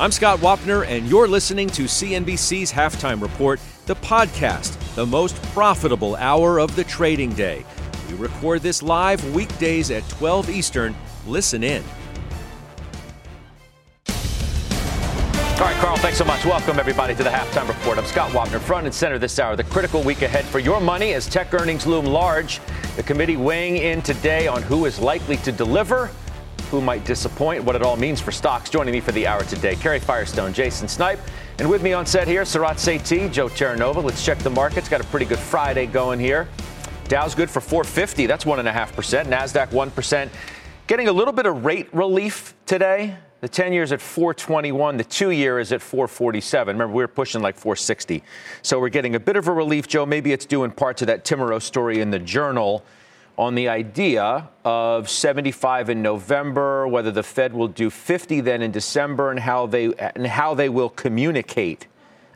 I'm Scott Wapner, and you're listening to CNBC's Halftime Report, the podcast, the most profitable hour of the trading day. We record this live weekdays at 12 Eastern. Listen in. All right, Carl, thanks so much. Welcome, everybody, to the Halftime Report. I'm Scott Wapner, front and center this hour. The critical week ahead for your money as tech earnings loom large. The committee weighing in today on who is likely to deliver who might disappoint, what it all means for stocks. Joining me for the hour today, Karen Firestone, Jason Snipe, and with me on set here, Sarat Sethi, Joe Terranova. Let's check the markets. Got a pretty good Friday going here. Dow's good for 450. That's 1.5%. NASDAQ 1%. Getting a little bit of rate relief today. The 10 years at 421, the two year is at 447. Remember, we were pushing like 460. So we're getting a bit of a relief, Joe. Maybe it's due in part to that Timiraos story in the journal on the idea of 75 in November, whether the Fed will do 50 then in December, and how they and how they will communicate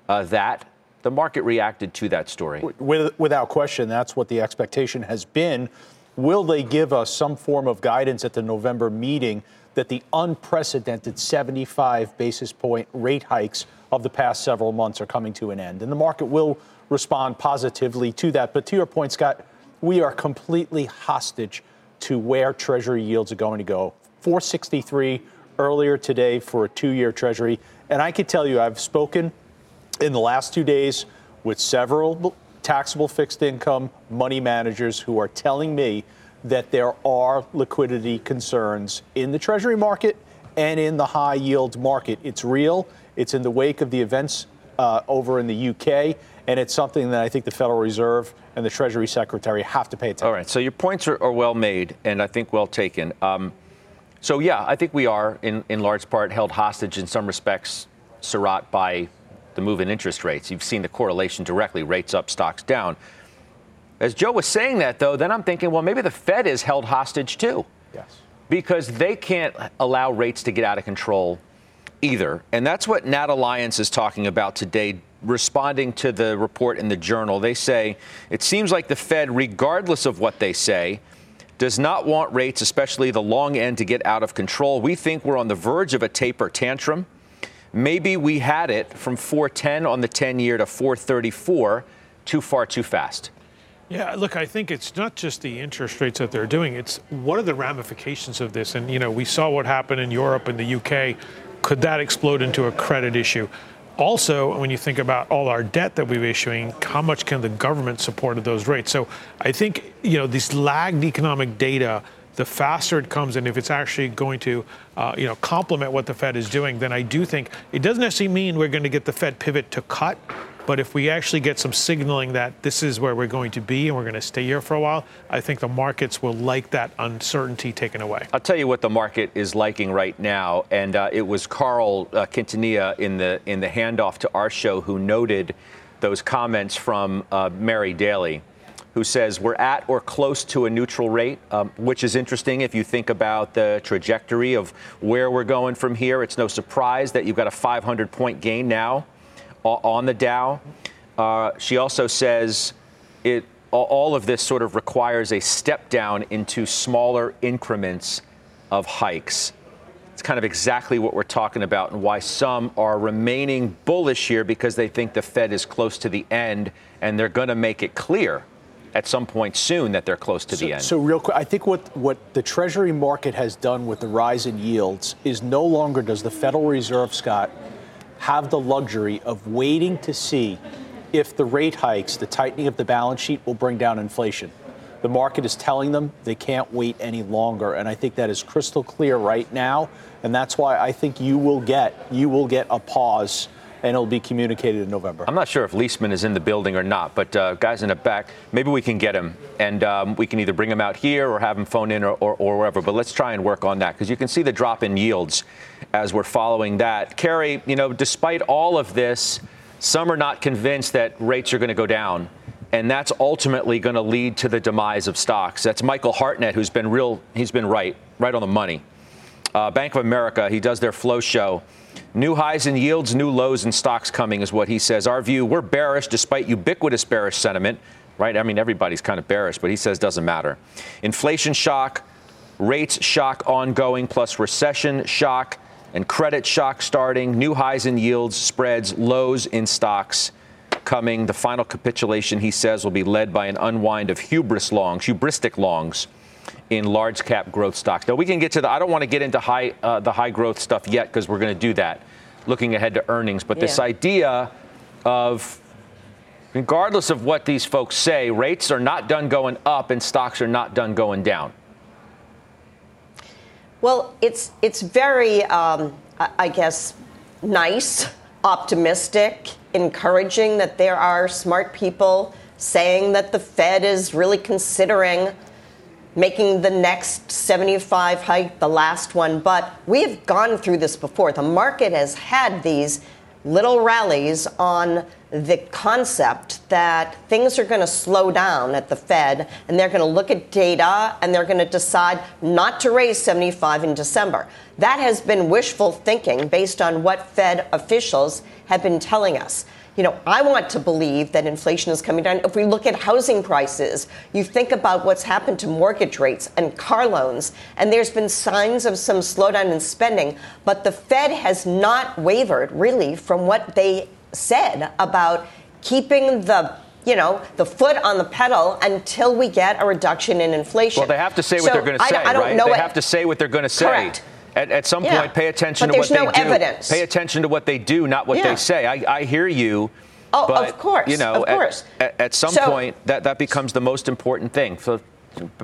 uh, that. The market reacted to that story. Without question, that's what the expectation has been. Will they give us some form of guidance at the November meeting that the unprecedented 75 basis point rate hikes of the past several months are coming to an end? And the market will respond positively to that. But to your point, Scott, we are completely hostage to where Treasury yields are going to go. 463 earlier today for a two year Treasury. And I can tell you, I've spoken in the last two days with several taxable fixed income money managers who are telling me that there are liquidity concerns in the Treasury market and in the high yield market. It's real, it's in the wake of the events uh, over in the UK, and it's something that I think the Federal Reserve and the Treasury Secretary have to pay attention. All right, so your points are, are well made and I think well taken. Um, so yeah, I think we are in, in large part held hostage in some respects, Sarat, by the move in interest rates. You've seen the correlation directly, rates up, stocks down. As Joe was saying that, though, then I'm thinking, well, maybe the Fed is held hostage too. Yes. Because they can't allow rates to get out of control either. And that's what NatAlliance is talking about today, responding to the report in the journal. They say it seems like the Fed, regardless of what they say, does not want rates, especially the long end, to get out of control. We think we're on the verge of a taper tantrum. Maybe we had it from 410 on the 10 year to 434 too far too fast. Yeah, look, I think it's not just the interest rates that they're doing, it's what are the ramifications of this? And, you know, we saw what happened in Europe and the UK could that explode into a credit issue? Also, when you think about all our debt that we're issuing, how much can the government support at those rates? So I think, you know, this lagged economic data, the faster it comes and if it's actually going to, uh, you know, complement what the Fed is doing, then I do think it doesn't necessarily mean we're going to get the Fed pivot to cut, but if we actually get some signaling that this is where we're going to be and we're going to stay here for a while, I think the markets will like that uncertainty taken away. I'll tell you what the market is liking right now, and uh, it was Carl uh, Quintanilla in the in the handoff to our show who noted those comments from uh, Mary Daly. Who says we're at or close to a neutral rate, um, which is interesting if you think about the trajectory of where we're going from here. It's no surprise that you've got a 500 point gain now on the Dow. Uh, she also says it all of this sort of requires a step down into smaller increments of hikes. It's kind of exactly what we're talking about and why some are remaining bullish here because they think the Fed is close to the end and they're going to make it clear at some point soon that they're close to so, the end. So, real quick, I think what, what the Treasury market has done with the rise in yields is no longer does the Federal Reserve, Scott, have the luxury of waiting to see if the rate hikes, the tightening of the balance sheet, will bring down inflation. The market is telling them they can't wait any longer, and I think that is crystal clear right now. And that's why I think you will get you will get a pause and it'll be communicated in November. I'm not sure if Liesman is in the building or not, but uh, guys in the back, maybe we can get him and um, we can either bring him out here or have him phone in or, or, or wherever. But let's try and work on that because you can see the drop in yields as we're following that. Karen, you know, despite all of this, some are not convinced that rates are going to go down. And that's ultimately going to lead to the demise of stocks. That's Michael Hartnett, who's been real, he's been right, right on the money. Uh, Bank of America, he does their flow show. New highs in yields, new lows in stocks coming is what he says. Our view, we're bearish despite ubiquitous bearish sentiment, right? I mean, everybody's kind of bearish, but he says doesn't matter. Inflation shock, rates shock ongoing, plus recession shock and credit shock starting, new highs in yields, spreads, lows in stocks coming. The final capitulation, he says, will be led by an unwind of hubris longs, hubristic longs in large cap growth stocks. Now we can get to the. I don't want to get into high uh, the high growth stuff yet because we're going to do that, looking ahead to earnings. But yeah. this idea of regardless of what these folks say, rates are not done going up and stocks are not done going down. Well, it's it's very, um, I guess, nice, optimistic, encouraging that there are smart people saying that the Fed is really considering making the next 75 hike the last one. But we've gone through this before. The market has had these little rallies on the concept that things are going to slow down at the Fed and they're going to look at data and they're going to decide not to raise 75 in December. That has been wishful thinking based on what Fed officials have been telling us you know, I want to believe that inflation is coming down. If we look at housing prices, you think about what's happened to mortgage rates and car loans, and there's been signs of some slowdown in spending, but the Fed has not wavered really from what they said about keeping the you know, the foot on the pedal until we get a reduction in inflation. Well, they have to say what they're going to say, I, I right? they what, have to say what they're going to say. Correct. At, at some yeah. point, pay attention but to what no they evidence. do. Pay attention to what they do, not what yeah. they say. I, I hear you. Oh, but, of course. You know, of course. At, at some so, point, that, that becomes the most important thing. So,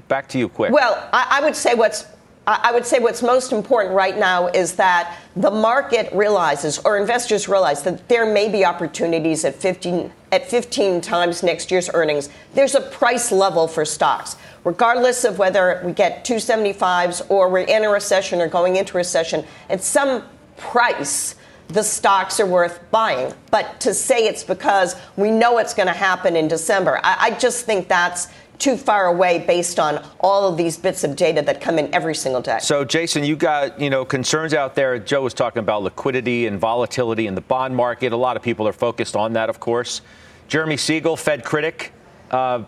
back to you, quick. Well, I, I would say what's I would say what's most important right now is that the market realizes, or investors realize, that there may be opportunities at 15, at 15 times next year's earnings. There's a price level for stocks regardless of whether we get 275s or we're in a recession or going into recession, at some price, the stocks are worth buying. But to say it's because we know it's going to happen in December, I, I just think that's too far away based on all of these bits of data that come in every single day. So, Jason, you got you know concerns out there. Joe was talking about liquidity and volatility in the bond market. A lot of people are focused on that, of course. Jeremy Siegel, Fed critic, uh,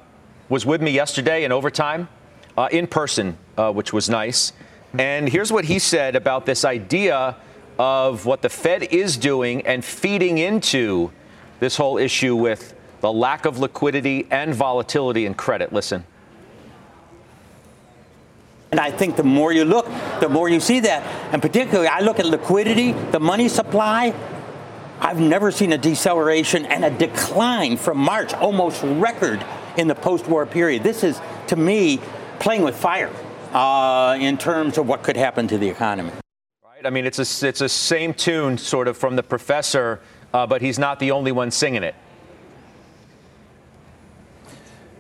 was with me yesterday in overtime, uh, in person, uh, which was nice. And here's what he said about this idea of what the Fed is doing and feeding into this whole issue with the lack of liquidity and volatility in credit. Listen. And I think the more you look, the more you see that. And particularly, I look at liquidity, the money supply. I've never seen a deceleration and a decline from March, almost record in the post war period. This is, to me, playing with fire uh, in terms of what could happen to the economy. Right. I mean, it's a, it's a same tune, sort of, from the professor, uh, but he's not the only one singing it.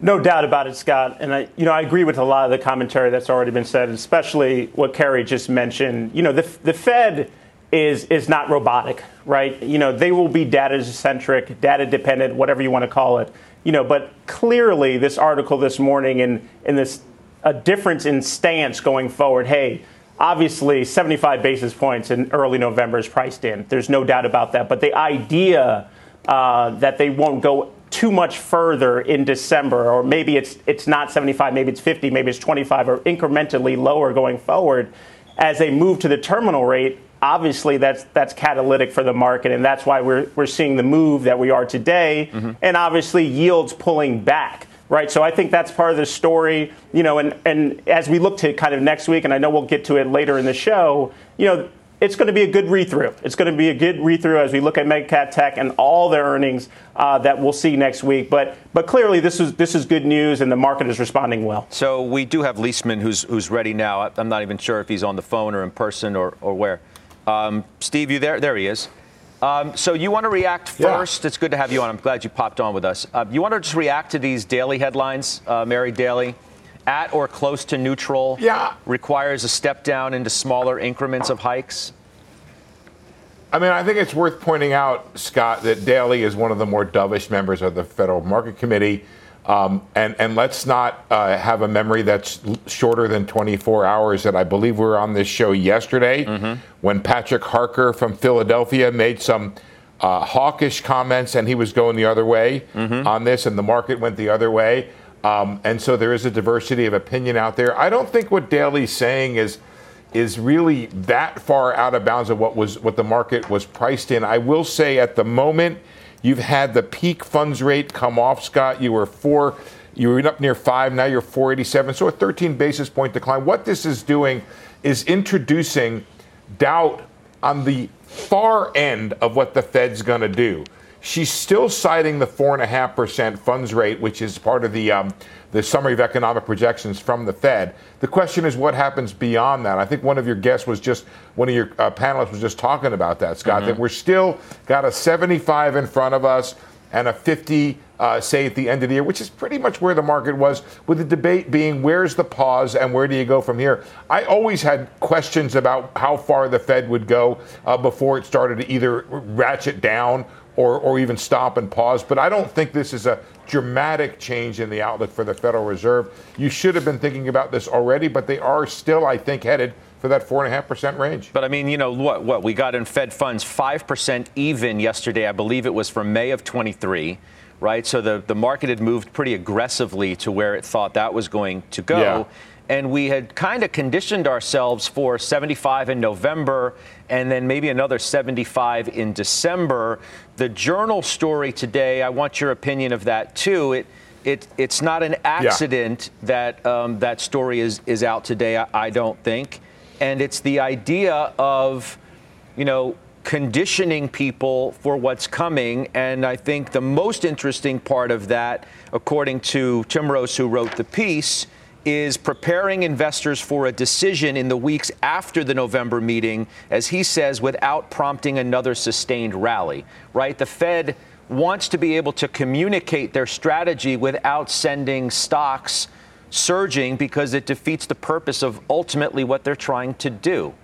No doubt about it, Scott. And I, you know, I agree with a lot of the commentary that's already been said, especially what Karen just mentioned. You know, the, the Fed is is not robotic, right? You know, they will be data centric, data dependent, whatever you want to call it you know, but clearly this article this morning and, and this a difference in stance going forward. Hey, obviously 75 basis points in early November is priced in. There's no doubt about that. But the idea uh, that they won't go too much further in December, or maybe it's it's not 75, maybe it's 50, maybe it's 25, or incrementally lower going forward, as they move to the terminal rate obviously that's that's catalytic for the market, and that's why we're we're seeing the move that we are today, mm-hmm. and obviously yields pulling back. Right, so I think that's part of the story, you know, and, and as we look to kind of next week, and I know we'll get to it later in the show, you know, it's going to be a good read through. It's going to be a good read through as we look at MegaCap Tech and all their earnings uh, that we'll see next week. But but clearly this is this is good news, and the market is responding well. So we do have Liesman who's who's ready now. I'm not even sure if he's on the phone or in person or, or where. Um, Steve, you there? There he is. Um, so you want to react first? Yeah. It's good to have you on. I'm glad you popped on with us. Uh, you want to just react to these daily headlines, uh, Mary Daly? At or close to neutral yeah. requires a step down into smaller increments of hikes. I mean, I think it's worth pointing out, Scott, that Daly is one of the more dovish members of the Federal Market Committee. Um, and, and let's not uh, have a memory that's shorter than 24 hours. That I believe we were on this show yesterday mm-hmm. when Patrick Harker from Philadelphia made some uh, hawkish comments and he was going the other way mm-hmm. on this, and the market went the other way. Um, and so there is a diversity of opinion out there. I don't think what Daly's saying is is really that far out of bounds of what was what the market was priced in. I will say at the moment, you've had the peak funds rate come off, Scott. You were four, you were up near five, now you're 487. So a 13 basis point decline. What this is doing is introducing doubt on the far end of what the Fed's going to do. She's still citing the 4.5% funds rate, which is part of the, um, the summary of economic projections from the Fed. The question is what happens beyond that. I think one of your guests was just, one of your uh, panelists was just talking about that, Scott, mm-hmm. that we're still got a 75 in front of us and a 50, uh, say, at the end of the year, which is pretty much where the market was, with the debate being where's the pause and where do you go from here. I always had questions about how far the Fed would go uh, before it started to either ratchet down or, or even stop and pause. But I don't think this is a dramatic change in the outlook for the Federal Reserve. You should have been thinking about this already, but they are still, I think, headed for that four and a half percent range. But I mean, you know what? What we got in Fed funds five percent even yesterday. I believe it was from May of 23. Right, so the, the market had moved pretty aggressively to where it thought that was going to go. Yeah and we had kind of conditioned ourselves for 75 in November and then maybe another 75 in December. The journal story today, I want your opinion of that too. It, it, it's not an accident yeah. that um, that story is, is out today, I, I don't think. And it's the idea of, you know, conditioning people for what's coming. And I think the most interesting part of that, according to Timiraos, who wrote the piece, is preparing investors for a decision in the weeks after the November meeting, as he says, without prompting another sustained rally, right? The Fed wants to be able to communicate their strategy without sending stocks surging because it defeats the purpose of ultimately what they're trying to do.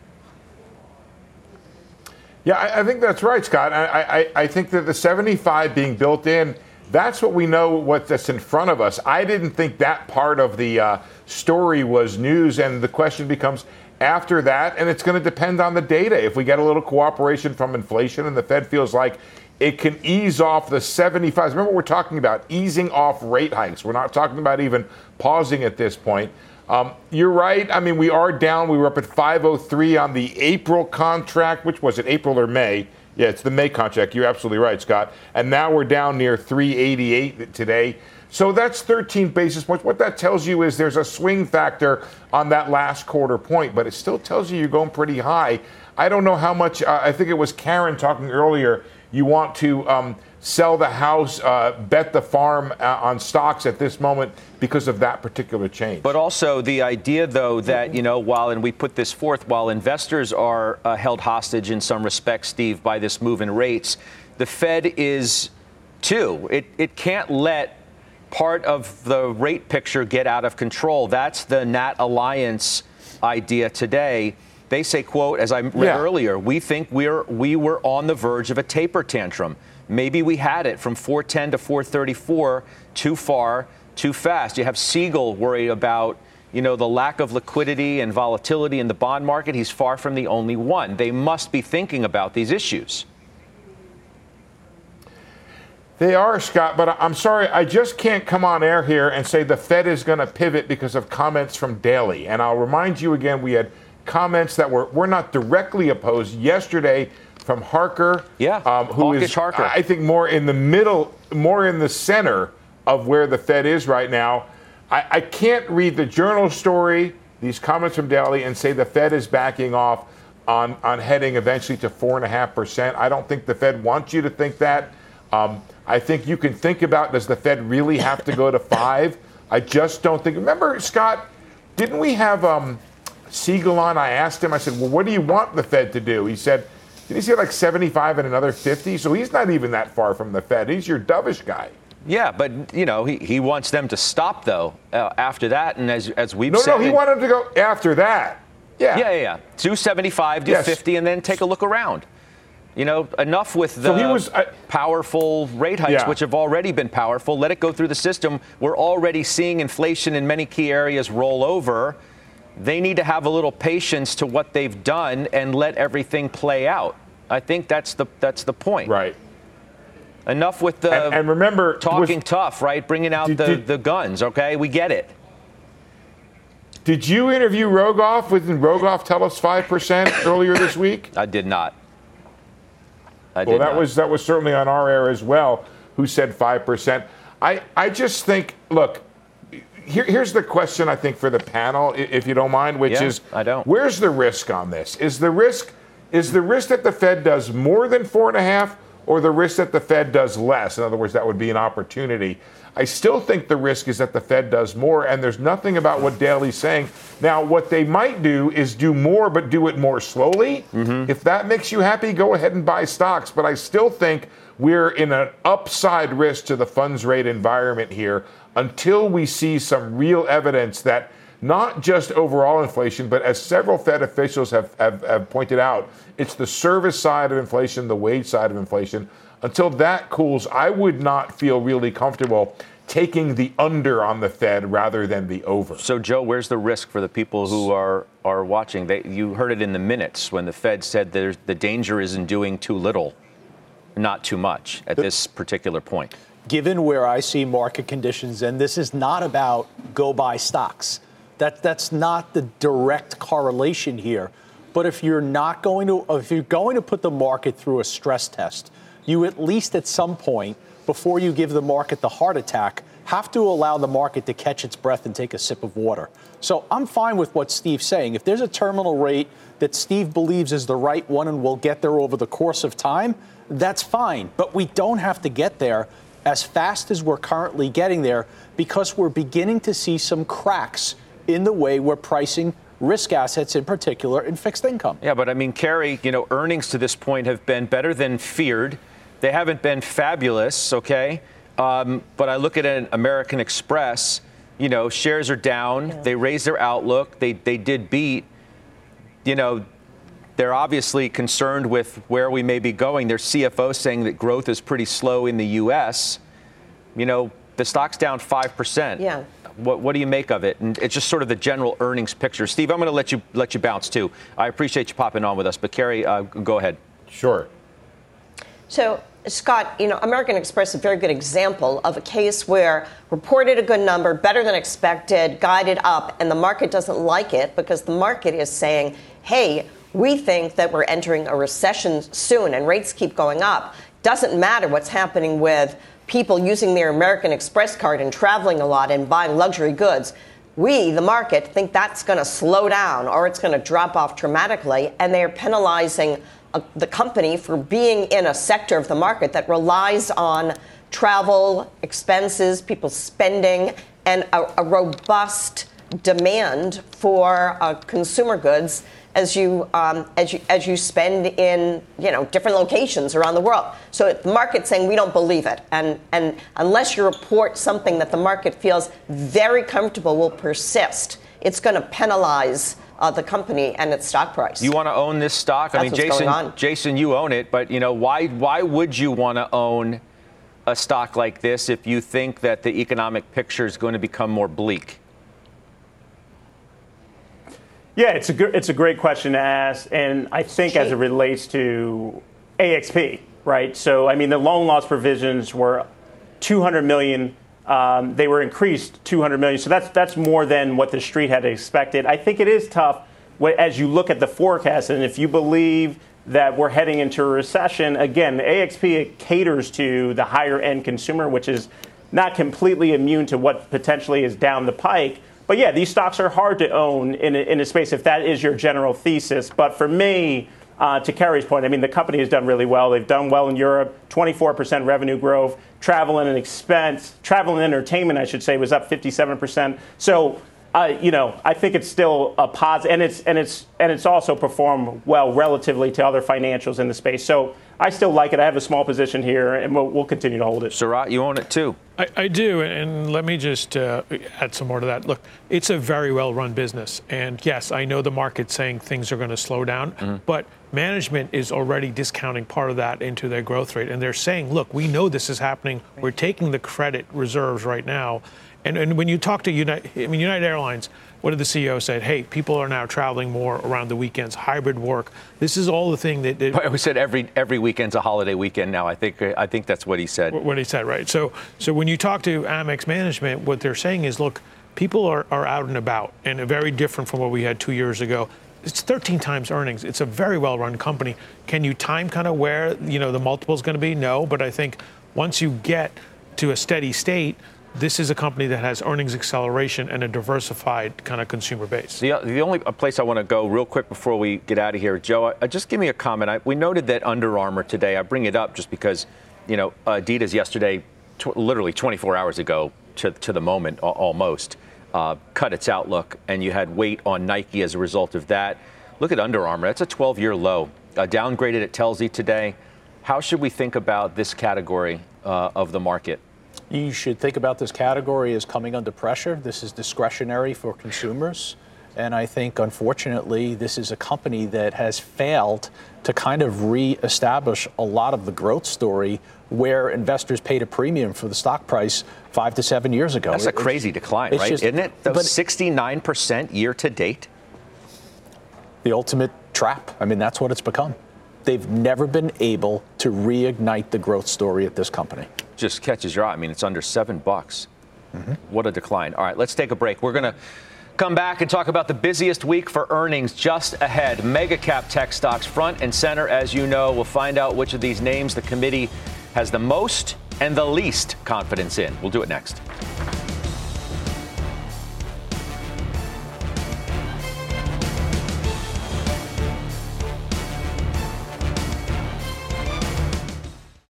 Yeah, I, I think that's right, Scott. I, I, I think that the 75 being built in that's what we know what that's in front of us. I didn't think that part of the uh, story was news, and the question becomes after that, and it's going to depend on the data. If we get a little cooperation from inflation and the Fed feels like it can ease off the 75s. Remember, we're talking about easing off rate hikes. We're not talking about even pausing at this point. Um, you're right. I mean, we are down. We were up at 503 on the April contract, which was it, April or May? Yeah, it's the May contract. You're absolutely right, Scott. And now we're down near 388 today. So that's 13 basis points. What that tells you is there's a swing factor on that last quarter point, but it still tells you you're going pretty high. I don't know how much, uh, I think it was Karen talking earlier. You want to um, sell the house, uh, bet the farm uh, on stocks at this moment because of that particular change. But also the idea, though, that, you know, while, and we put this forth, while investors are uh, held hostage in some respects, Steve, by this move in rates, the Fed is too. It, it can't let part of the rate picture get out of control. That's the NatAlliance idea today. They say, quote, as I read yeah. earlier, we think we're we were on the verge of a taper tantrum. Maybe we had it from 410 to 434 too far, too fast. You have Siegel worried about you know the lack of liquidity and volatility in the bond market. He's far from the only one. They must be thinking about these issues. They are, Scott, but I'm sorry, I just can't come on air here and say the Fed is going to pivot because of comments from Daly. And I'll remind you again, we had comments that were, were not directly opposed yesterday from Harker. Yeah, um, who is Harker. I think more in the middle, more in the center of where the Fed is right now. I, I can't read the journal story, these comments from Daly, and say the Fed is backing off on, on heading eventually to four and a half percent. I don't think the Fed wants you to think that. Um, I think you can think about does the Fed really have to go to five? I just don't think. Remember, Scott, didn't we have um, Siegel on? I asked him. I said, "Well, what do you want the Fed to do?" He said did he say like 75 and another 50? So he's not even that far from the Fed. He's your dovish guy. Yeah, but you know he, he wants them to stop though uh, after that, and as as we've no said, no he wanted to go after that. Yeah, yeah, yeah, yeah. Do 75, do yes. 50, and then take a look around. You know, enough with the So he was- I- powerful rate hikes, Yeah. which have already been powerful. Let it go through the system. We're already seeing inflation in many key areas roll over. They need to have a little patience to what they've done and let everything play out. I think that's the that's the point. Right. Enough with the And, and remember, talking tough, right? Bringing out Did- the, did- the guns. Okay, we get it. did you interview Rogoff? Didn't Rogoff tell us five percent earlier this week? I did not. I Well, did that not. was that was certainly on our air as well. Who said five percent? I I just think look. Here, here's the question I think for the panel, if you don't mind, which Yeah, is I don't. Where's the risk on this? Is the risk is the risk that the Fed does more than four and a half, or the risk that the Fed does less? In other words, that would be an opportunity. I still think the risk is that the Fed does more, and there's nothing about what Daly's saying. Now, what they might do is do more, but do it more slowly. Mm-hmm. If that makes you happy, go ahead and buy stocks. But I still think we're in an upside risk to the funds rate environment here until we see some real evidence that not just overall inflation, but as several Fed officials have, have, have pointed out, it's the service side of inflation, the wage side of inflation. Until that cools, I would not feel really comfortable taking the under on the Fed rather than the over. So, Joe, where's the risk for the people who are are watching? They, you heard it in the minutes when the Fed said there's, the danger is in doing too little, not too much at this particular point. Given where I see market conditions, and this is not about go buy stocks. That that's not the direct correlation here. But if you're not going to if you're going to put the market through a stress test, you at least at some point before you give the market the heart attack have to allow the market to catch its breath and take a sip of water. So I'm fine with what Steve's saying. If there's a terminal rate that Steve believes is the right one and will get there over the course of time, that's fine. But we don't have to get there as fast as we're currently getting there because we're beginning to see some cracks in the way we're pricing risk assets, in particular in fixed income. Yeah, but I mean, Kerry, you know, earnings to this point have been better than feared. They haven't been fabulous, okay? Um, but I look at an American Express, you know, shares are down. They raised their outlook. They, they did beat. You know, they're obviously concerned with where we may be going. Their CFO saying that growth is pretty slow in the U.S. You know, the stock's down 5%. Yeah. What, what do you make of it? And it's just sort of the general earnings picture. Steve, I'm going to let you let you bounce too. I appreciate you popping on with us, but Kerry, uh, go ahead. Sure. So, Scott, you know, American Express is a very good example of a case where reported a good number, better than expected, guided up, and the market doesn't like it because the market is saying, hey, we think that we're entering a recession soon and rates keep going up. Doesn't matter what's happening with people using their American Express card and traveling a lot and buying luxury goods. We, the market, think that's going to slow down or it's going to drop off dramatically, and they're penalizing uh, the company for being in a sector of the market that relies on travel, expenses, people spending, and a, a robust demand for uh, consumer goods as you um, as you as you spend in you know different locations around the world. So the market's saying we don't believe it, and and unless you report something that the market feels very comfortable will persist, it's going to penalize uh, the company and its stock price. You want to own this stock? I mean, Jason. Jason, you own it, but you know why? Why would you want to own a stock like this if you think that the economic picture is going to become more bleak? Yeah, it's a gr- it's a great question to ask, and I think as it relates to AXP, right? So I mean, the loan loss provisions were 200 million. Um, they were increased 200 million, so that's that's more than what the street had expected. I think it is tough as you look at the forecast, and if you believe that we're heading into a recession, again, AXP caters to the higher end consumer, which is not completely immune to what potentially is down the pike. But yeah, these stocks are hard to own in a, in a space if that is your general thesis. But for me, uh, to Kerry's point, I mean, the company has done really well. They've done well in Europe, 24% revenue growth. Travel and expense, travel and entertainment, I should say, was up 57%. So, uh, you know, I think it's still a positive, and it's and it's and it's also performed well relatively to other financials in the space. So I still like it. I have a small position here, and we'll, we'll continue to hold it. Sarat, you own it too. I, I do, and let me just uh, add some more to that. Look, it's a very well run business. And yes, I know the market's saying things are going to slow down, but management is already discounting part of that into their growth rate. And they're saying, look, we know this is happening. We're taking the credit reserves right now. And, and when you talk to United, I mean, United Airlines, what did the CEO say? Hey, people are now traveling more around the weekends, hybrid work. This is all the thing that, that we said every every weekend's a holiday weekend now. I think I think that's what he said. What he said, right? So so when you talk to Amex management, what they're saying is, look, people are, are out and about, and very different from what we had two years ago it's 13 times earnings. It's a very well-run company. Can you time kind of where you know the multiple is going to be? No, but I think once you get to a steady state, this is a company that has earnings acceleration and a diversified kind of consumer base. The, the only place I want to go real quick before we get out of here, Joe, I, just give me a comment. I, we noted that Under Armour today. I bring it up just because you know Adidas yesterday, tw- literally 24 hours ago to, to the moment almost uh, cut its outlook, and you had weight on Nike as a result of that. Look at Under Armour. That's a 12 year low. Uh, downgraded at Telsey today. How should we think about this category uh, of the market? You should think about this category as coming under pressure. This is discretionary for consumers. And I think, unfortunately, this is a company that has failed to kind of reestablish a lot of the growth story where investors paid a premium for the stock price five to seven years ago. That's a crazy decline, right? Just, Isn't it? But 69% year to date? The ultimate trap. I mean, that's what it's become. They've never been able to reignite the growth story at this company. Just catches your eye. I mean, it's under seven bucks. Mm-hmm. What a decline. All right, let's take a break. We're going to come back and talk about the busiest week for earnings just ahead. Mega cap tech stocks front and center, as you know. We'll find out which of these names the committee has the most and the least confidence in. We'll do it next.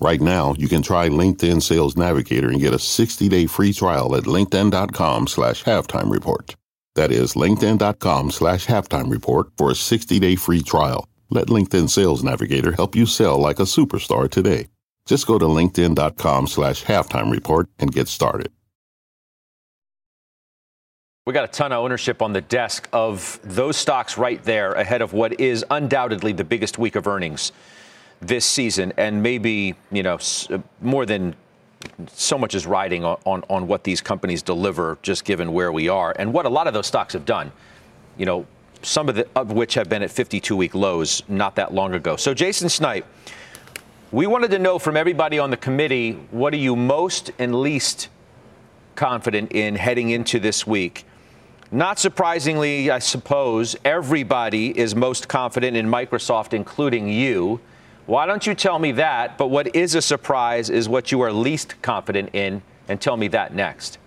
Right now, you can try LinkedIn Sales Navigator and get a 60 day free trial at linkedin.com slash halftime report. That is linkedin.com slash halftime report for a 60 day free trial. Let LinkedIn Sales Navigator help you sell like a superstar today. Just go to linkedin.com slash halftime report and get started. We got a ton of ownership on the desk of those stocks right there ahead of what is undoubtedly the biggest week of earnings this season, and maybe you know uh, more than so much is riding on, on, on what these companies deliver, just given where we are and what a lot of those stocks have done. You know, some of, the, of which have been at 52 week lows not that long ago. So, Jason Snipe, we wanted to know from everybody on the committee what are you most and least confident in heading into this week? Not surprisingly, I suppose, everybody is most confident in Microsoft, including you. Why don't you tell me that? But what is a surprise is what you are least confident in, and tell me that next.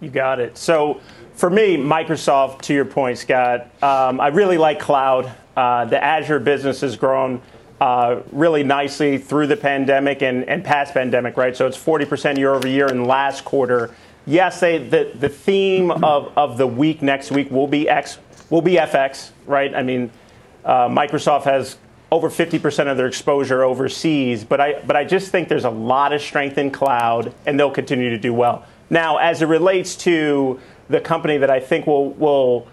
You got it. So, for me, Microsoft, to your point, Scott, um, I really like cloud. Uh, the Azure business has grown uh, really nicely through the pandemic and, and past pandemic, right? So it's 40% year over year in last quarter yes, they, the, the theme of, of the week next week will be X, will be FX, right? I mean, uh, Microsoft has over 50% of their exposure overseas, but I, but I just think there's a lot of strength in cloud, and they'll continue to do well. Now, as it relates to the company that I think will, will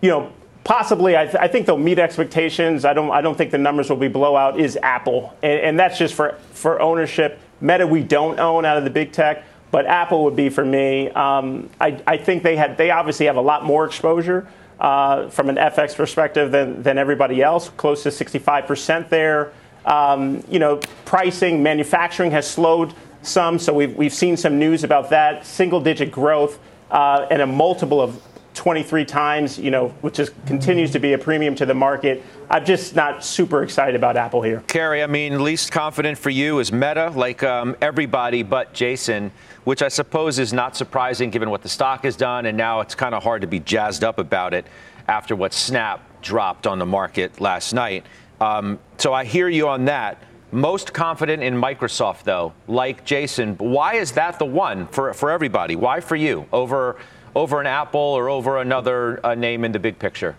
you know, possibly, I, th- I think they'll meet expectations. I don't, I don't think the numbers will be blowout, is Apple. And, and that's just for, for ownership. Meta, we don't own out of the big tech but Apple would be for me. Um, I, I, think they had they obviously have a lot more exposure uh, from an FX perspective than, than everybody else, close to 65% there. Um, you know, pricing, manufacturing has slowed some. So we've, we've seen some news about that single digit growth uh, and a multiple of 23 times, you know, which is, continues to be a premium to the market. I'm just not super excited about Apple here. Karen, I mean, least confident for you is Meta, like um, everybody but Jason, which I suppose is not surprising given what the stock has done, and now it's kind of hard to be jazzed up about it after what Snap dropped on the market last night. Um, so I hear you on that. Most confident in Microsoft, though, like Jason. Why is that the one for, for everybody? Why for you over over an Apple or over another uh, name in the big picture?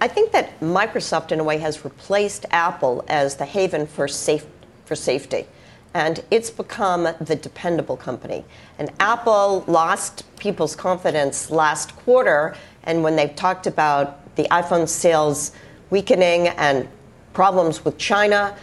I think that Microsoft, in a way, has replaced Apple as the haven for safe for safety, and it's become the dependable company. And Apple lost people's confidence last quarter, and when they've talked about the iPhone sales weakening and problems with China,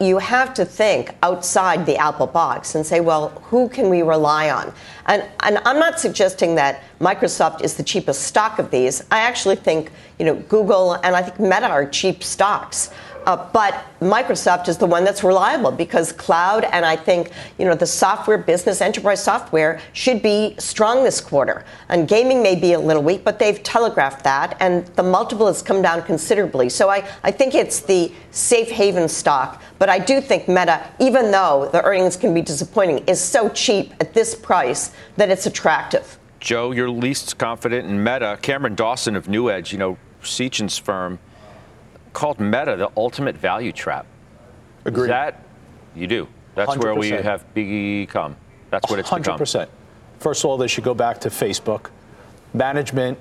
you, have to think outside the Apple box and say, well, who can we rely on? And, and I'm not suggesting that Microsoft is the cheapest stock of these. I actually think, you know, Google and I think Meta are cheap stocks. Uh, but Microsoft is the one that's reliable because cloud and I think you know the software business, enterprise software, should be strong this quarter. And gaming may be a little weak, but they've telegraphed that, and the multiple has come down considerably. So I, I think it's the safe haven stock. But I do think Meta, even though the earnings can be disappointing, is so cheap at this price that it's attractive. Joe, you're least confident in Meta. Cameron Dawson of New Edge, you know, Sechen's firm called Meta the ultimate value trap. Agreed. That you do. That's 100%. where we have become. That's what it's 100%. become. 100%. First of all, they should go back to Facebook. Management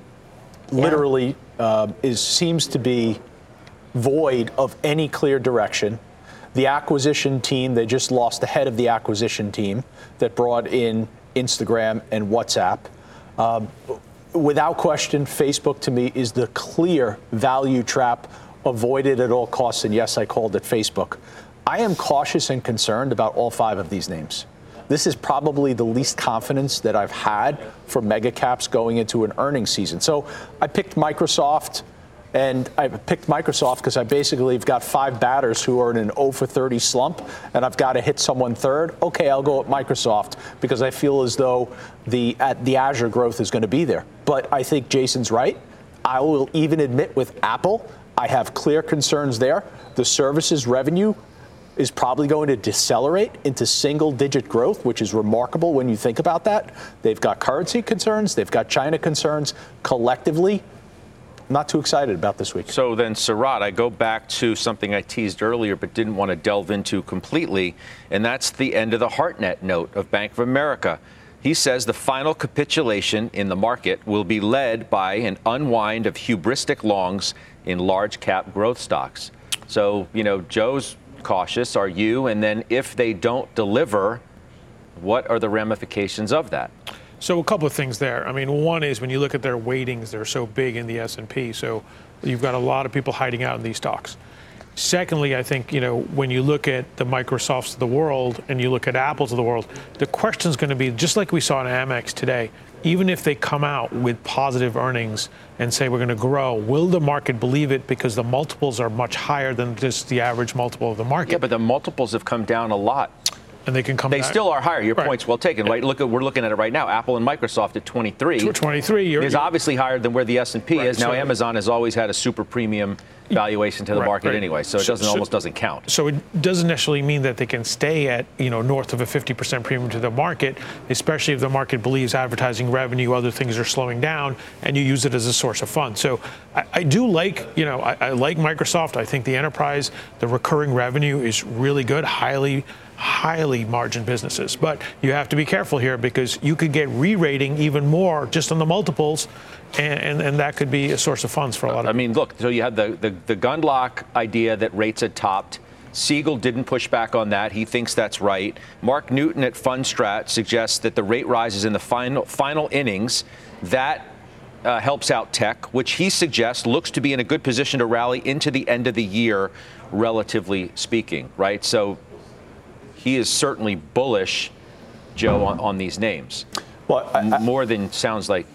yeah. literally uh, is seems to be void of any clear direction. The acquisition team, they just lost the head of the acquisition team that brought in Instagram and WhatsApp. Um, without question, Facebook to me is the clear value trap avoided at all costs. And yes, I called it Facebook. I am cautious and concerned about all five of these names. This is probably the least confidence that I've had for mega caps going into an earnings season. So I picked Microsoft, and I picked Microsoft because I basically have got five batters who are in an 0 for 30 slump, and I've got to hit someone third. Okay, I'll go at Microsoft because I feel as though the the Azure growth is going to be there. But I think Jason's right. I will even admit with Apple, I have clear concerns there. The services revenue is probably going to decelerate into single digit growth, which is remarkable when you think about that. They've got currency concerns, they've got China concerns. Collectively, not too excited about this week. So then, Sarat, I go back to something I teased earlier but didn't want to delve into completely, and that's the end of the Hartnett note of Bank of America. He says the final capitulation in the market will be led by an unwind of hubristic longs in large cap growth stocks. So, you know, Joe's cautious. Are you? And then if they don't deliver, what are the ramifications of that? So a couple of things there. I mean, one is when you look at their weightings, they're so big in the S&P. So you've got a lot of people hiding out in these stocks. Secondly, I think you know when you look at the Microsofts of the world and you look at Apples of the world, the question is going to be just like we saw in Amex today even if they come out with positive earnings and say we're going to grow, will the market believe it because the multiples are much higher than just the average multiple of the market? Yeah, but the multiples have come down a lot. And they can come. They back. still are higher. Your right. point's well taken. Right? Look, at, we're looking at it right now. Apple and Microsoft at 23. 23 you're, is you're, obviously higher than where the S&P right. is. Now, so, Amazon has always had a super premium valuation to the right, market anyway, so it doesn't so, almost doesn't count. So it doesn't necessarily mean that they can stay at you know north of a 50% premium to the market, especially if the market believes advertising revenue, other things are slowing down, and you use it as a source of funds. So I, I do like you know I, I like Microsoft. I think the enterprise, the recurring revenue is really good, highly highly margin businesses. But you have to be careful here because you could get re-rating even more just on the multiples and, and, and, that could be a source of funds for a lot of I mean, look, so you had the, the, the Gundlach idea that rates had topped. Siegel didn't push back on that. He thinks that's right. Mark Newton at Fundstrat suggests that the rate rises in the final, final innings. That uh, helps out tech, which he suggests looks to be in a good position to rally into the end of the year, relatively speaking, right? So he is certainly bullish, Joe, on, on these names. Well, I, I, more than sounds like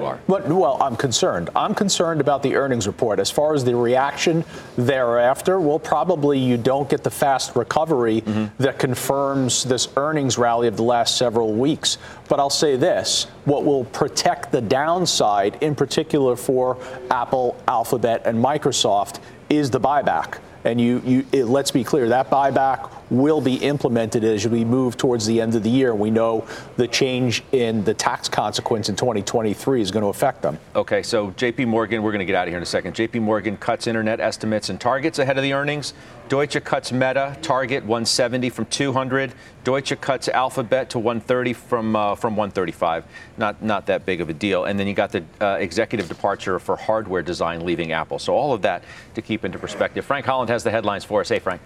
You are. But, well, I'm concerned. I'm concerned about the earnings report. As far as the reaction thereafter, well, probably you don't get the fast recovery mm-hmm. that confirms this earnings rally of the last several weeks. But I'll say this what will protect the downside, in particular for Apple, Alphabet, and Microsoft, is the buyback. And you, you it, let's be clear, that buyback will be implemented as we move towards the end of the year. We know the change in the tax consequence in 2023 is going to affect them. Okay, so JP Morgan, we're going to get out of here in a second. JP Morgan cuts internet estimates and targets ahead of the earnings. Deutsche cuts Meta target 170 from 200. Deutsche cuts Alphabet to 130 from uh, from 135. Not not that big of a deal. And then you got the uh, executive departure for hardware design leaving Apple. So all of that to keep into perspective. Frank Holland has the headlines for us. Hey, Frank.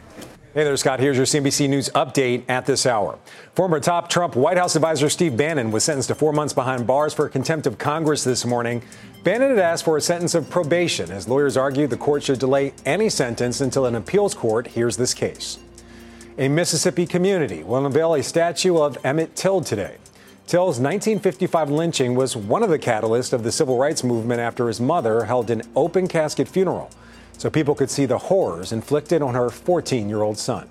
Hey there, Scott. Here's your CNBC News update at this hour. Former top Trump White House advisor Steve Bannon was sentenced to four months behind bars for contempt of Congress this morning. Bannon had asked for a sentence of probation as lawyers argued the court should delay any sentence until an appeals court hears this case. A Mississippi community will unveil a statue of Emmett Till today. Till's 1955 lynching was one of the catalysts of the civil rights movement after his mother held an open casket funeral so people could see the horrors inflicted on her 14 year old son.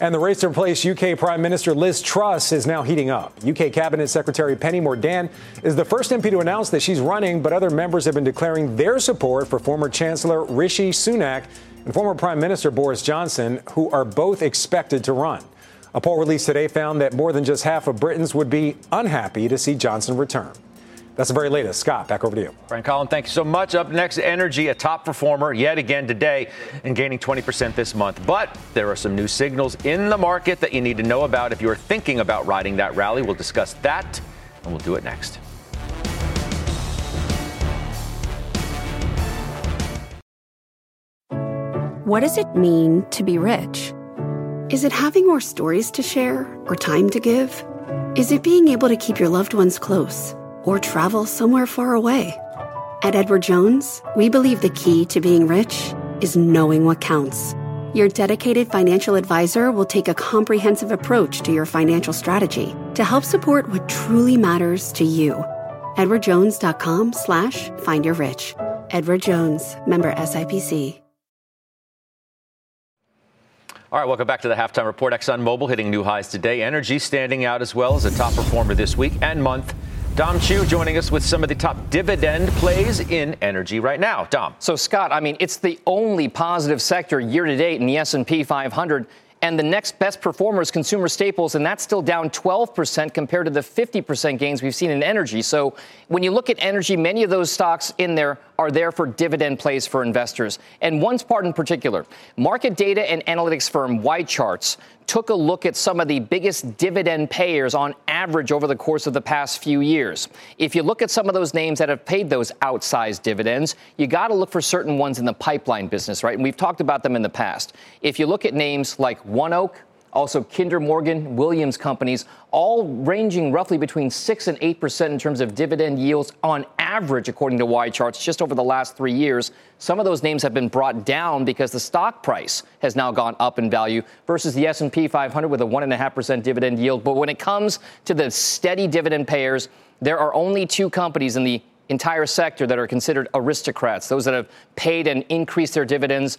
And the race to replace UK Prime Minister Liz Truss is now heating up. UK Cabinet Secretary Penny Mordaunt is the first MP to announce that she's running, but other members have been declaring their support for former Chancellor Rishi Sunak and former Prime Minister Boris Johnson, who are both expected to run. A poll released today found that more than just half of Britons would be unhappy to see Johnson return. That's the very latest. Scott, back over to you. Frank Holland, thank you so much. Up next, Energy, a top performer yet again today and gaining 20% this month. But there are some new signals in the market that you need to know about if you're thinking about riding that rally. We'll discuss that and we'll do it next. What does it mean to be rich? Is it having more stories to share or time to give? Is it being able to keep your loved ones close? Or travel somewhere far away. At Edward Jones, we believe the key to being rich is knowing what counts. Your dedicated financial advisor will take a comprehensive approach to your financial strategy to help support what truly matters to you. EdwardJones.com slash find your rich. Edward Jones, member SIPC. All right, welcome back to the halftime report. ExxonMobil hitting new highs today. Energy standing out as well as a top performer this week and month. Dom Chu joining us with some of the top dividend plays in energy right now. Dom. So Scott, I mean, it's the only positive sector year to date in the S&P 500 and the next best performer is consumer staples, and that's still down 12% compared to the 50% gains we've seen in energy. So when you look at energy, many of those stocks in there are there for dividend plays for investors. And one part in particular, market data and analytics firm YCharts took a look at some of the biggest dividend payers on average over the course of the past few years. If you look at some of those names that have paid those outsized dividends, you got to look for certain ones in the pipeline business, right? And we've talked about them in the past. If you look at names like ONEOK, also Kinder Morgan, Williams companies, all ranging roughly between 6 and 8% in terms of dividend yields on average, according to YCharts, just over the last three years. Some of those names have been brought down because the stock price has now gone up in value versus the S&P 500 with a 1.5% dividend yield. But when it comes to the steady dividend payers, there are only two companies in the entire sector that are considered aristocrats, those that have paid and increased their dividends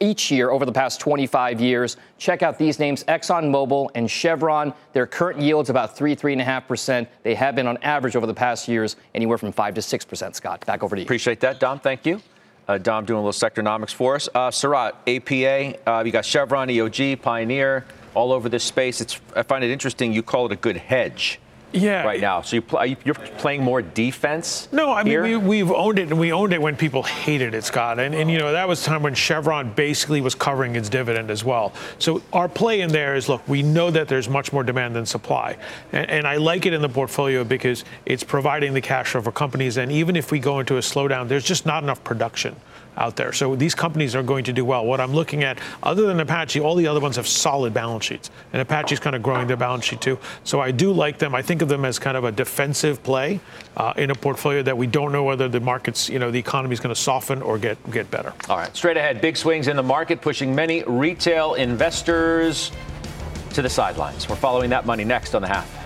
each year over the past 25 years. Check out these names ExxonMobil and Chevron. Their current yield's about 3, 3.5%. They have been on average over the past years anywhere from 5 to 6%. Scott, back over to you. Appreciate that, Dom. Thank you. Uh, Dom doing a little sectornomics for us. Uh, Sarat, APA, uh, you got Chevron, EOG, Pioneer, all over this space. It's, I find it interesting you call it a good hedge yeah, right now. So you play, you're playing more defense. No, I mean here? we, have owned it, and we owned it when people hated it, Scott. And, and you know that was time when Chevron basically was covering its dividend as well. So our play in there is look, we know that there's much more demand than supply, and, and I like it in the portfolio because it's providing the cash flow for companies. And even if we go into a slowdown, there's just not enough production out there. So these companies are going to do well. What I'm looking at, other than Apache, all the other ones have solid balance sheets. And Apache's kind of growing their balance sheet too. So I do like them. I think of them as kind of a defensive play uh, in a portfolio that we don't know whether the markets, you know, the economy is going to soften or get, get better. All right. Straight ahead, big swings in the market pushing many retail investors to the sidelines. We're following that money next on the half.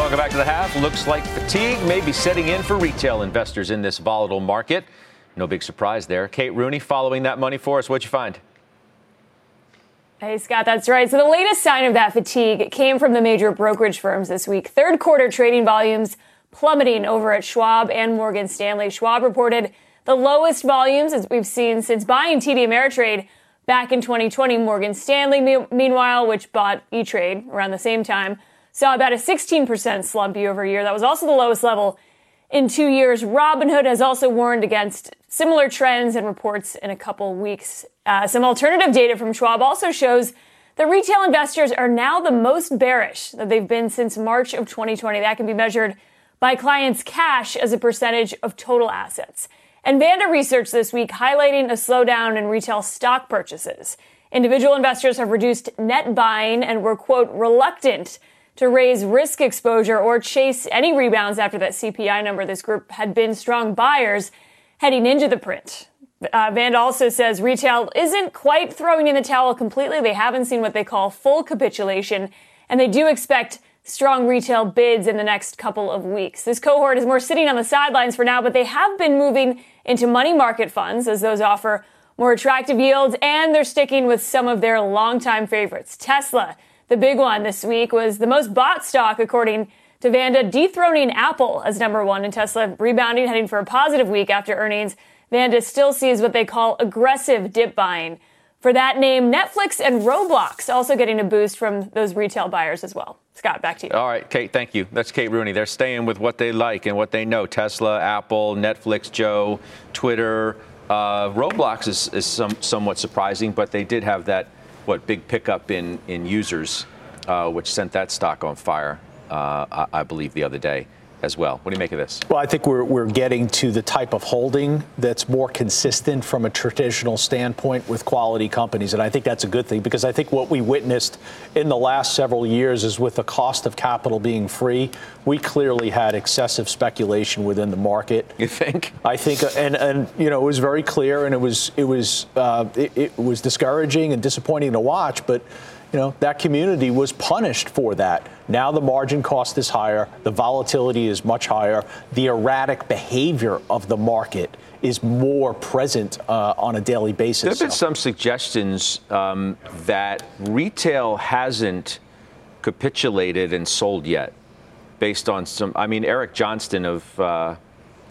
Welcome back to the half. Looks like fatigue may be setting in for retail investors in this volatile market. No big surprise there. Kate Rooney following that money for us. What'd you find? Hey, Scott, that's right. So the latest sign of that fatigue came from the major brokerage firms this week. Third quarter trading volumes plummeting over at Schwab and Morgan Stanley. Schwab reported the lowest volumes as we've seen since buying TD Ameritrade back in 2020. Morgan Stanley, meanwhile, which bought E-Trade around the same time, saw about a 16% slump year over year. That was also the lowest level in two years. Robinhood has also warned against similar trends and reports in a couple weeks. Uh, some alternative data from Schwab also shows that retail investors are now the most bearish that they've been since March of 2020. That can be measured by clients' cash as a percentage of total assets. And Vanda research this week highlighting a slowdown in retail stock purchases. Individual investors have reduced net buying and were, quote, reluctant to raise risk exposure or chase any rebounds after that CPI number. This group had been strong buyers heading into the print. Uh, Vanda also says retail isn't quite throwing in the towel completely. They haven't seen what they call full capitulation, and they do expect strong retail bids in the next couple of weeks. This cohort is more sitting on the sidelines for now, but they have been moving into money market funds as those offer more attractive yields, and they're sticking with some of their longtime favorites. Tesla the big one this week was the most bought stock, according to Vanda, dethroning Apple as number one and Tesla rebounding, heading for a positive week after earnings. Vanda still sees what they call aggressive dip buying. For that name, Netflix and Roblox also getting a boost from those retail buyers as well. Scott, back to you. All right, Kate, thank you. That's Kate Rooney. They're staying with what they like and what they know Tesla, Apple, Netflix, Joe, Twitter. Uh, Roblox is, is some, somewhat surprising, but they did have that what big pickup in in users, uh, which sent that stock on fire, uh, I, I, believe, the other day as well. What do you make of this? Well, I think we're, we're getting to the type of holding that's more consistent from a traditional standpoint with quality companies. And I think that's a good thing because I think what we witnessed in the last several years is with the cost of capital being free, we clearly had excessive speculation within the market. You think? I think, and, and you know, it was very clear and it was, it was, uh, it, it was discouraging and disappointing to watch, but you know, that community was punished for that. Now the margin cost is higher, the volatility is much higher, the erratic behavior of the market is more present uh, on a daily basis. There have been some suggestions um, that retail hasn't capitulated and sold yet, based on some. I mean, Eric Johnston of uh,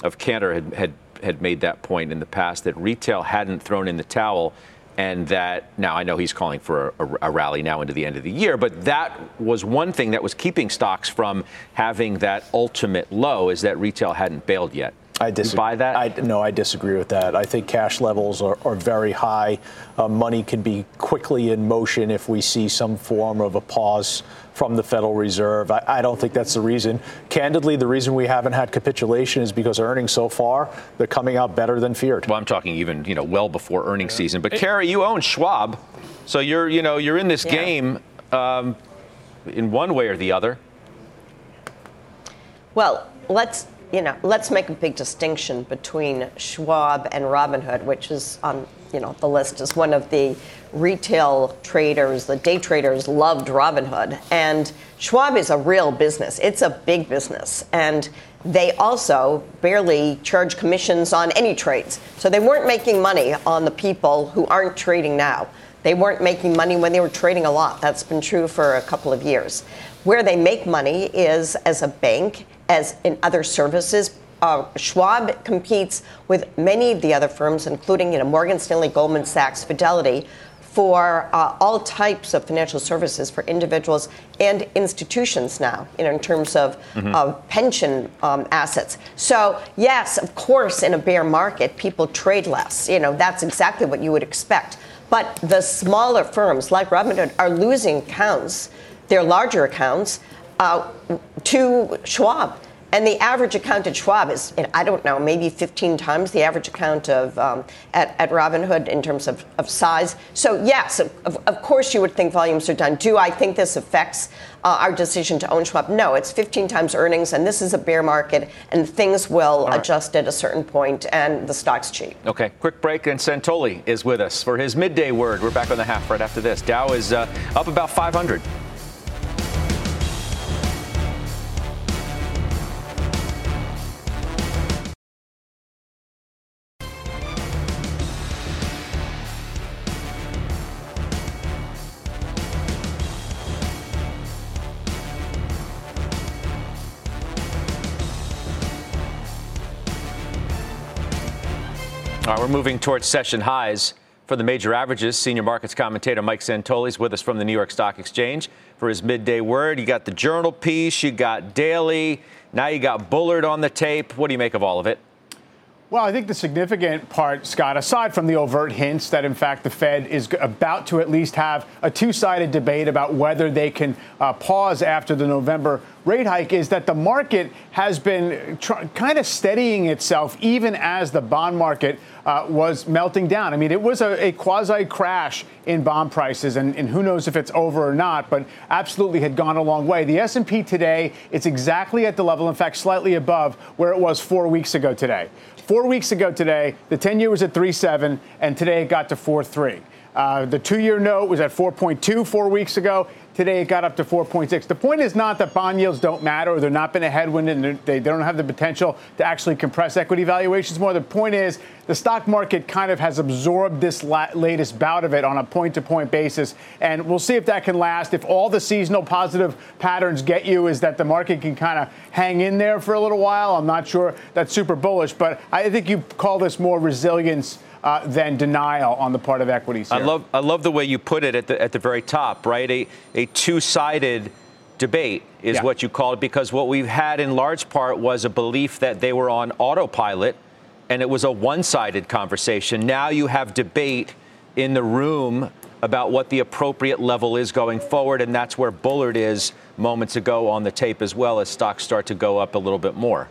of Cantor had, had had made that point in the past that retail hadn't thrown in the towel and that now I know he's calling for a, a, rally now into the end of the year, but that was one thing that was keeping stocks from having that ultimate low is that retail hadn't bailed yet. I disagree. buy that? I, no, I disagree with that. I think cash levels are, are very high. Uh, money can be quickly in motion if we see some form of a pause from the Federal Reserve. I, I, don't think that's the reason. Candidly, the reason we haven't had capitulation is because earnings so far they're coming out better than feared. Well, I'm talking even you know well before earnings yeah. season. But Karen, you own Schwab, so you're you know you're in this yeah. game um, in one way or the other. Well, let's you know, let's make a big distinction between Schwab and Robinhood, which is on you know the list is one of the retail traders, the day traders loved Robinhood, and Schwab is a real business. It's a big business, and they also barely charge commissions on any trades. So they weren't making money on the people who aren't trading now. They weren't making money when they were trading a lot. That's been true for a couple of years. Where they make money is as a bank as in other services. Uh, Schwab competes with many of the other firms, including you know, Morgan Stanley, Goldman Sachs, Fidelity, for uh, all types of financial services for individuals and institutions now, you know, in terms of, mm-hmm. of pension um, assets. So, yes, of course, in a bear market, people trade less. You know, that's exactly what you would expect. But the smaller firms like Robinhood are losing accounts, their larger accounts, uh, to Schwab. And the average account at Schwab is, I don't know, maybe 15 times the average account of um, at, at Robinhood in terms of, of size. So yes, of, of, course you would think volumes are done. Do I think this affects uh, our decision to own Schwab? No, it's 15 times earnings, and this is a bear market, and things will right. adjust at a certain point, and the stock's cheap. Okay, quick break, and Santoli is with us for his midday word. We're back on the half right after this. Dow is uh, up about 500. Moving towards session highs for the major averages. Senior markets commentator Mike Santoli is with us from the New York Stock Exchange for his midday word. You got the journal piece, you got Daly, now you got Bullard on the tape. What do you make of all of it? Well, I think the significant part, Scott, aside from the overt hints that, in fact, the Fed is about to at least have a two sided debate about whether they can uh, pause after the November rate hike, is that the market has been tr- kind of steadying itself even as the bond market uh, was melting down. I mean, it was a, a quasi crash in bond prices, and, and, who knows if it's over or not, but absolutely had gone a long way. The S&P today, it's exactly at the level, in fact, slightly above where it was four weeks ago today. Four weeks ago today, the 10 year was at 3.7, and today it got to 4.3. Uh, the two year note was at 4.2 four weeks ago. Today it got up to 4.6. The point is not that bond yields don't matter or they're not been a headwind and they don't have the potential to actually compress equity valuations more. The point is the stock market kind of has absorbed this latest bout of it on a point to point basis. And we'll see if that can last. If all the seasonal positive patterns get you is that the market can kind of hang in there for a little while. I'm not sure that's super bullish, but I think you call this more resilience uh, than denial on the part of equities. Here. I love I love the way you put it at the at the very top, right? A a two-sided debate is yeah. what you call it because what we've had in large part was a belief that they were on autopilot and it was a one-sided conversation. Now you have debate in the room about what the appropriate level is going forward and that's where Bullard is moments ago on the tape as well as stocks start to go up a little bit more.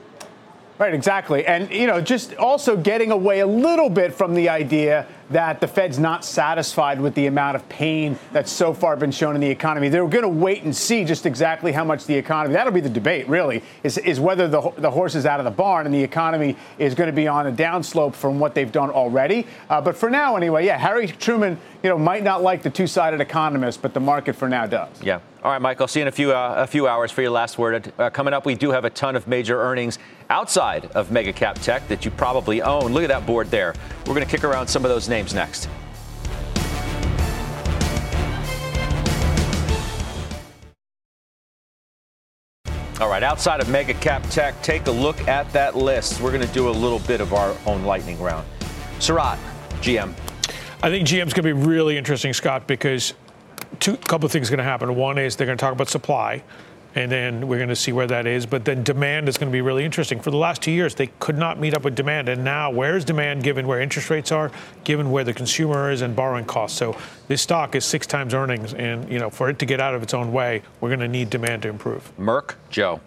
Right, exactly. And, you know, just also getting away a little bit from the idea that the Fed's not satisfied with the amount of pain that's so far been shown in the economy. They're going to wait and see just exactly how much the economy, that'll be the debate, really, is, is whether the, the horse is out of the barn and the economy is going to be on a downslope from what they've done already. Uh, but for now, anyway, yeah, Harry Truman, you know, might not like the two sided economist, but the market for now does. Yeah. All right, Mike, I'll see you in a few, uh, a few hours for your last word. Uh, coming up, we do have a ton of major earnings outside of mega cap tech that you probably own. Look at that board there. We're going to kick around some of those names next. All right, outside of mega cap tech, take a look at that list. We're going to do a little bit of our own lightning round. Sarat, GM. I think GM's going to be really interesting, Scott, because two couple of things are going to happen. One is they're going to talk about supply and then we're going to see where that is. But then demand is going to be really interesting. For the last two years, they could not meet up with demand, and now where's demand given where interest rates are, given where the consumer is, and borrowing costs? So this stock is six times earnings, and you know for it to get out of its own way, we're going to need demand to improve. Merck, Joe.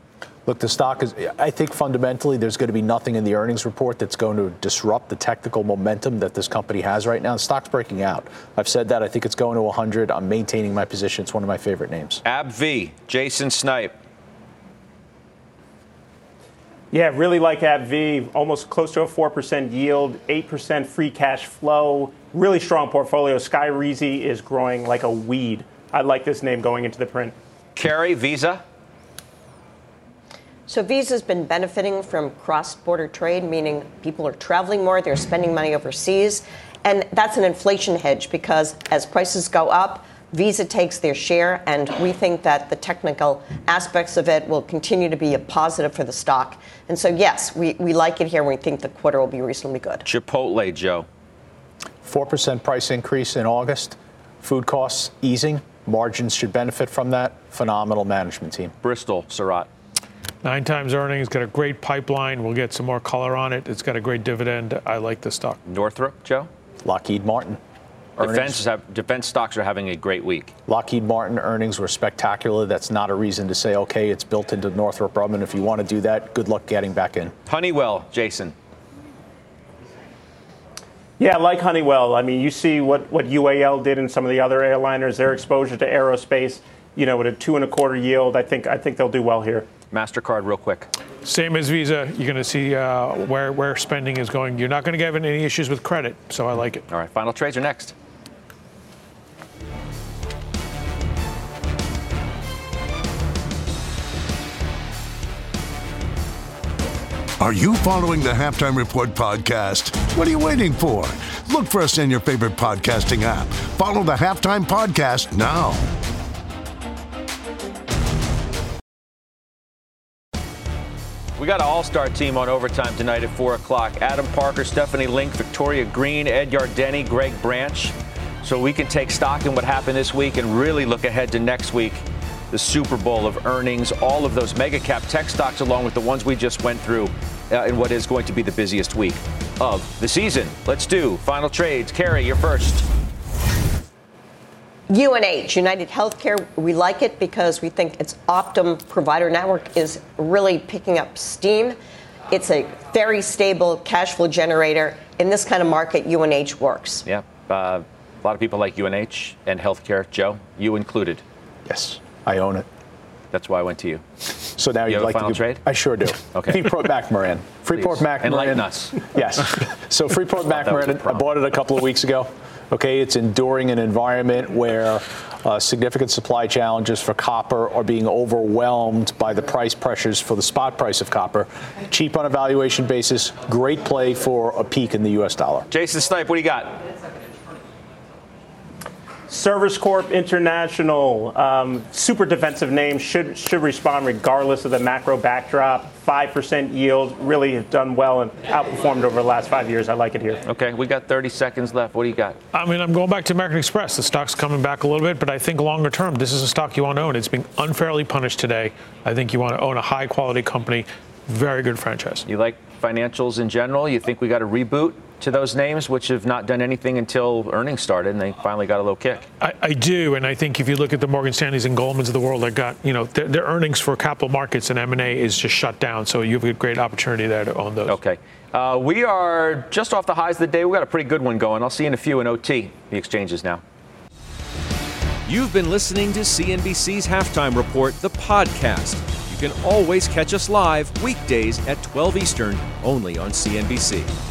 Look, the stock is, I think fundamentally there's going to be nothing in the earnings report that's going to disrupt the technical momentum that this company has right now. The stock's breaking out. I've said that. I think it's going to 100. I'm maintaining my position. It's one of my favorite names. AbbVie, Jason Snipe. Yeah, really like AbbVie, almost close to a 4% yield, 8% free cash flow, really strong portfolio. Skyrizi is growing like a weed. I like this name going into the print. Karen, Visa. So Visa's been benefiting from cross-border trade, meaning people are traveling more, they're spending money overseas, and that's an inflation hedge because as prices go up, Visa takes their share, and we think that the technical aspects of it will continue to be a positive for the stock. And so, yes, we, we like it here. We think the quarter will be reasonably good. Chipotle, Joe. 4% price increase in August. Food costs easing. Margins should benefit from that. Phenomenal management team. Bristol, Sarat. Nine times earnings, got a great pipeline. We'll get some more color on it. It's got a great dividend. I like the stock. Northrop, Joe? Lockheed Martin. Defense, have, defense stocks are having a great week. Lockheed Martin earnings were spectacular. That's not a reason to say, okay, it's built into Northrop Grumman. If you want to do that, good luck getting back in. Honeywell, Jason. Yeah, like Honeywell. I mean, you see what, what UAL did and some of the other airliners, their exposure to aerospace, you know, with a two and a quarter yield. I think I think they'll do well here. MasterCard, real quick. Same as Visa. You're going to see uh, where, where spending is going. You're not going to have any issues with credit, so I like it. All right, final trades are next. Are you following the Halftime Report podcast? What are you waiting for? Look for us in your favorite podcasting app. Follow the Halftime Podcast now. We got an all-star team on overtime tonight at 4 o'clock. Adam Parker, Stephanie Link, Victoria Greene, Ed Yardeni, Greg Branch. So we can take stock in what happened this week and really look ahead to next week. The Super Bowl of earnings, all of those mega cap tech stocks, along with the ones we just went through uh, in what is going to be the busiest week of the season. Let's do final trades. Karen, you're first. UNH, United Healthcare, we like it because we think its Optum provider network is really picking up steam. It's a very stable cash flow generator. In this kind of market, UNH works. Yeah. Uh, a lot of people like UNH and healthcare. Joe, you included. Yes, I own it. That's why I went to you. So now You you'd have a like final to do, trade? I sure do. Okay. Freeport McMoran. Freeport Please. McMoran. Enlighten us. Yes. So Freeport Thought that was I bought it a couple of weeks ago. Okay, it's enduring an environment where uh, significant supply challenges for copper are being overwhelmed by the price pressures for the spot price of copper. Cheap on a valuation basis, great play for a peak in the U.S. dollar. Jason Snipe, what do you got? Service Corp International, um, super defensive name, should should respond regardless of the macro backdrop. Five percent yield, really have done well and outperformed over the last five years. I like it here. Okay, we got 30 seconds left. What do you got? I mean, I'm going back to American Express. The stock's coming back a little bit, but I think longer term, this is a stock you want to own. It's being unfairly punished today. I think you want to own a high quality company, very good franchise. You like financials in general? You think we got a reboot to those names, which have not done anything until earnings started, and they finally got a little kick? I, I do, and I think if you look at the Morgan Stanleys and Goldmans of the world, that got you know their, their earnings for capital markets and M and A is just shut down. So you have a great opportunity there to own those. Okay. Uh, we are just off the highs of the day. We got a pretty good one going. I'll see you in a few in OT. The exchanges now. You've been listening to CNBC's Halftime Report, the podcast. You can always catch us live weekdays at 12 Eastern, only on CNBC.